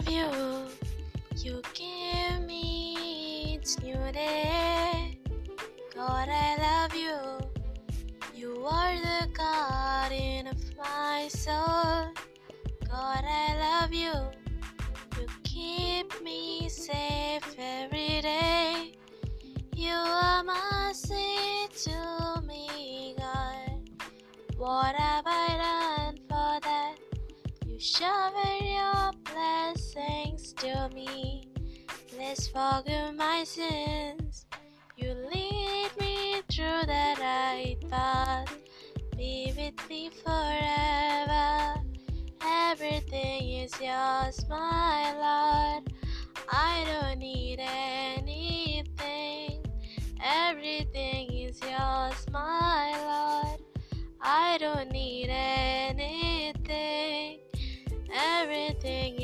of you you give me each new day. God, I love you. You are the guardian of my soul. God, I love you. You keep me safe every day. You are mercy to me, God. What have I done for that? You shower your blessings. Please forgive my sins. You lead me through the right path. Be with me forever. Everything is yours, my Lord. I don't need anything. Everything is yours, my Lord. I don't need anything. Everything